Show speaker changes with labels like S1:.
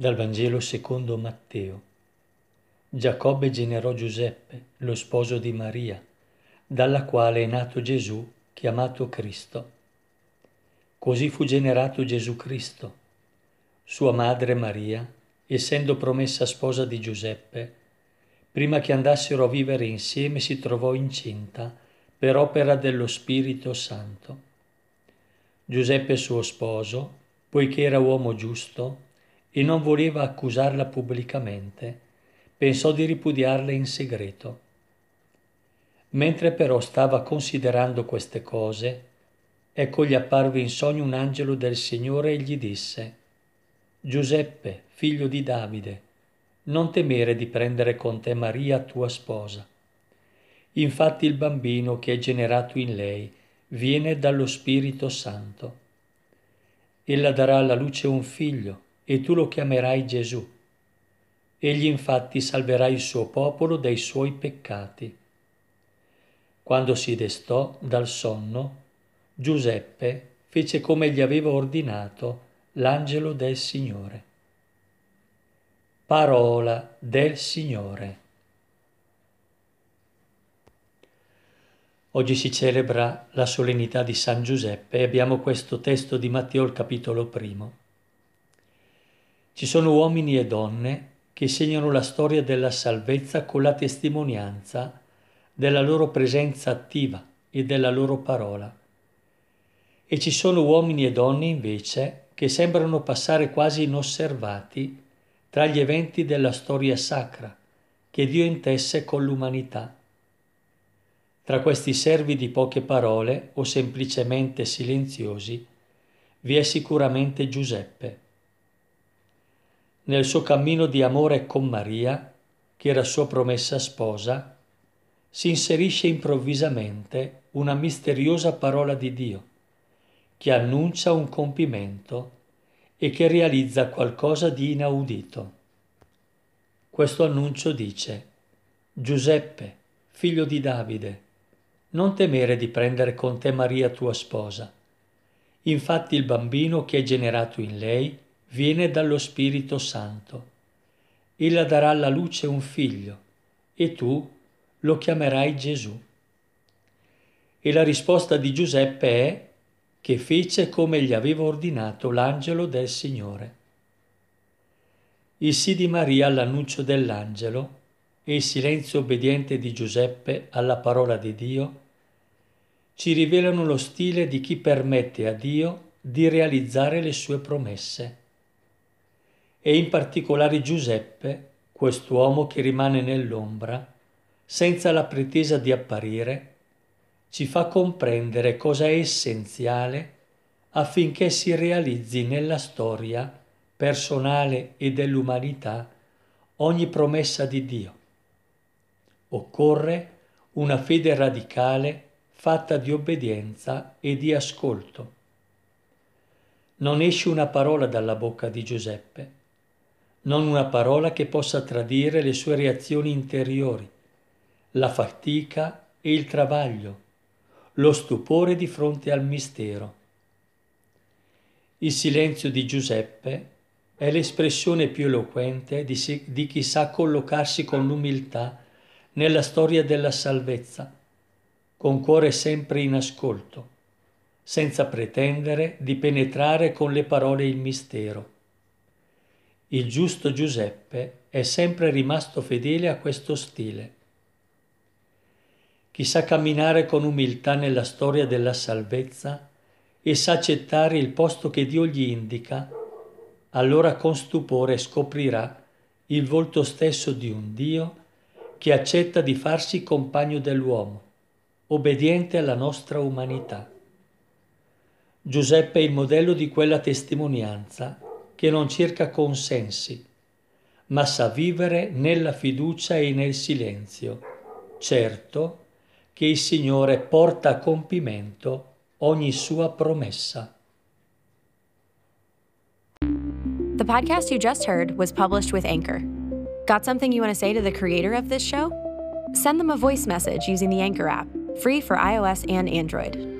S1: Dal Vangelo secondo Matteo. Giacobbe generò Giuseppe, lo sposo di Maria, dalla quale è nato Gesù, chiamato Cristo. Così fu generato Gesù Cristo. Sua madre Maria, essendo promessa sposa di Giuseppe, prima che andassero a vivere insieme si trovò incinta per opera dello Spirito Santo. Giuseppe suo sposo, poiché era uomo giusto, e non voleva accusarla pubblicamente, pensò di ripudiarla in segreto. Mentre però stava considerando queste cose, ecco gli apparve in sogno un angelo del Signore e gli disse, Giuseppe, figlio di Davide, non temere di prendere con te Maria tua sposa. Infatti il bambino che è generato in lei viene dallo Spirito Santo. Ella darà alla luce un figlio e tu lo chiamerai Gesù. Egli infatti salverà il suo popolo dai suoi peccati. Quando si destò dal sonno, Giuseppe fece come gli aveva ordinato l'angelo del Signore. Parola del Signore. Oggi si celebra la solennità di San Giuseppe e abbiamo questo testo di Matteo il capitolo primo. Ci sono uomini e donne che segnano la storia della salvezza con la testimonianza della loro presenza attiva e della loro parola. E ci sono uomini e donne invece che sembrano passare quasi inosservati tra gli eventi della storia sacra che Dio intesse con l'umanità. Tra questi servi di poche parole o semplicemente silenziosi vi è sicuramente Giuseppe nel suo cammino di amore con Maria, che era sua promessa sposa, si inserisce improvvisamente una misteriosa parola di Dio, che annuncia un compimento e che realizza qualcosa di inaudito. Questo annuncio dice, Giuseppe, figlio di Davide, non temere di prendere con te Maria tua sposa. Infatti il bambino che è generato in lei viene dallo Spirito Santo. Ella darà alla luce un figlio e tu lo chiamerai Gesù. E la risposta di Giuseppe è che fece come gli aveva ordinato l'angelo del Signore. Il sì di Maria all'annuncio dell'angelo e il silenzio obbediente di Giuseppe alla parola di Dio ci rivelano lo stile di chi permette a Dio di realizzare le sue promesse e in particolare Giuseppe, quest'uomo che rimane nell'ombra, senza la pretesa di apparire, ci fa comprendere cosa è essenziale affinché si realizzi nella storia personale e dell'umanità ogni promessa di Dio. Occorre una fede radicale fatta di obbedienza e di ascolto. Non esce una parola dalla bocca di Giuseppe non una parola che possa tradire le sue reazioni interiori, la fatica e il travaglio, lo stupore di fronte al mistero. Il silenzio di Giuseppe è l'espressione più eloquente di, si, di chi sa collocarsi con l'umiltà nella storia della salvezza, con cuore sempre in ascolto, senza pretendere di penetrare con le parole il mistero il giusto Giuseppe è sempre rimasto fedele a questo stile. Chi sa camminare con umiltà nella storia della salvezza e sa accettare il posto che Dio gli indica, allora con stupore scoprirà il volto stesso di un Dio che accetta di farsi compagno dell'uomo, obbediente alla nostra umanità. Giuseppe è il modello di quella testimonianza che non cerca consensi, ma sa vivere nella fiducia e nel silenzio, certo che il Signore porta a compimento ogni sua promessa.
S2: The podcast you just heard was published with Anchor. Got something you want to say to the creator of this show? Send them a voice message using the Anchor app, free for iOS and Android.